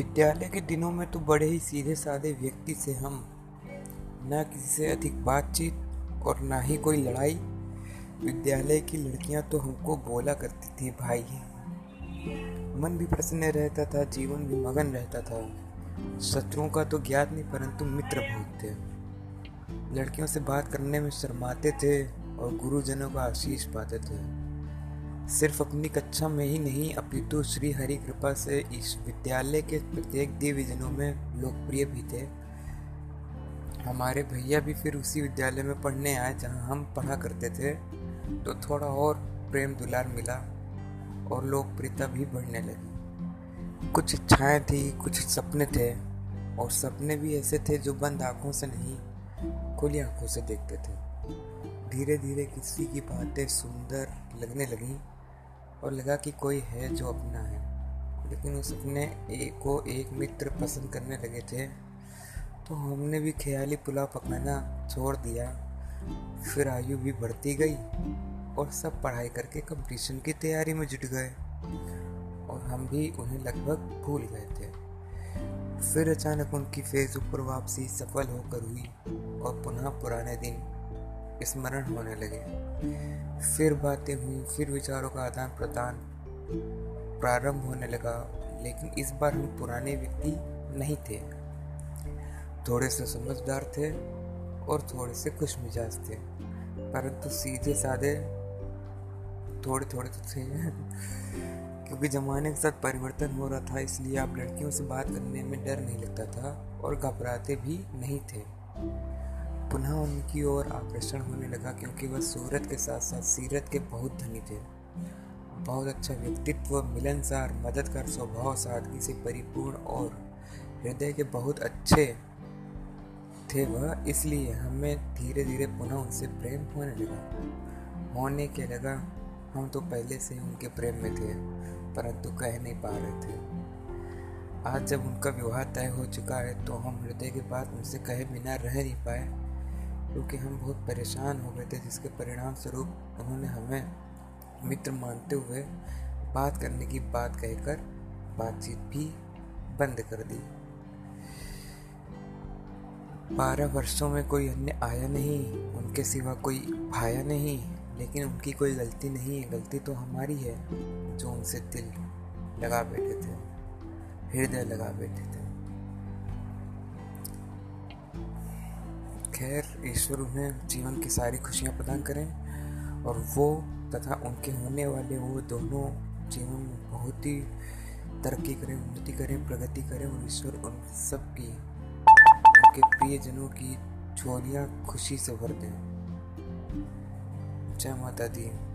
विद्यालय के दिनों में तो बड़े ही सीधे साधे व्यक्ति से हम, न किसी से अधिक बातचीत और ना ही कोई लड़ाई। विद्यालय की लड़कियाँ तो हमको बोला करती थी, भाई, मन भी प्रसन्न रहता था, जीवन भी मगन रहता था। शत्रुओं का तो ज्ञात नहीं, परंतु मित्र बहुत थे। लड़कियों से बात करने में शर्माते थे और गुरुजनों का आशीष पाते थे। सिर्फ़ अपनी कक्षा में ही नहीं, अपितु श्री हरि कृपा से इस विद्यालय के प्रत्येक डिविजनों में लोकप्रिय भी थे। हमारे भैया भी फिर उसी विद्यालय में पढ़ने आए जहाँ हम पढ़ा करते थे तो थोड़ा और प्रेम दुलार मिला और लोकप्रियता भी बढ़ने लगी। कुछ इच्छाएँ थी, कुछ सपने थे और सपने भी ऐसे थे जो बंद आँखों से नहीं, खुली आँखों से देखते थे। धीरे धीरे किसी की बातें सुंदर लगने लगी। और लगा कि कोई है जो अपना है। लेकिन उस अपने एक को एक मित्र पसंद करने लगे थे। तो हमने भी ख्याली पुलाव पकाना छोड़ दिया। फिर आयु भी बढ़ती गई और सब पढ़ाई करके कंपटीशन की तैयारी में जुट गए। और हम भी उन्हें लगभग भूल गए थे। फिर अचानक उनकी फेसबुक पर वापसी सफल होकर हुई और पुनः पुराने दिन स्मरण होने लगे। फिर बातें हुई, फिर विचारों का आदान प्रदान प्रारंभ होने लगा, लेकिन इस बार हम पुराने व्यक्ति नहीं थे। थोड़े से समझदार थे और थोड़े से खुश मिजाज थे, परंतु सीधे साधे थोड़े थोड़े तो थे। क्योंकि जमाने के साथ परिवर्तन हो रहा था, इसलिए आप लड़कियों से बात करने में डर नहीं लगता था और घबराते भी नहीं थे। पुनः उनकी ओर आकर्षण होने लगा क्योंकि वह सूरत के साथ साथ सीरत के बहुत धनी थे। बहुत अच्छा व्यक्तित्व, मिलनसार, मददगार स्वभाव, सादगी से परिपूर्ण और हृदय के बहुत अच्छे थे वह, इसलिए हमें धीरे धीरे पुनः उनसे प्रेम होने लगा। होने के लगा, हम तो पहले से उनके प्रेम में थे, परंतु कह नहीं पा रहे थे। आज जब उनका विवाह तय हो चुका है तो हम हृदय के बाद उनसे कहे बिना रह नहीं पाए। क्योंकि हम बहुत परेशान हो गए थे, जिसके परिणाम स्वरूप उन्होंने हमें मित्र मानते हुए बात करने की बात कहकर बातचीत भी बंद कर दी। बारह वर्षों में कोई अन्य आया नहीं, उनके सिवा कोई भाया नहीं, लेकिन उनकी कोई गलती नहीं है गलती तो हमारी है, जो उनसे दिल लगा बैठे थे, हृदय लगा बैठे थे। खैर, ईश्वर उन्हें जीवन की सारी खुशियाँ प्रदान करें और वो तथा उनके होने वाले वो दोनों जीवन में बहुत ही तरक्की करें, उन्नति करें, प्रगति करें और ईश्वर उन सब की उनके प्रियजनों की झोलियाँ खुशी से भर दें। जय माता दी।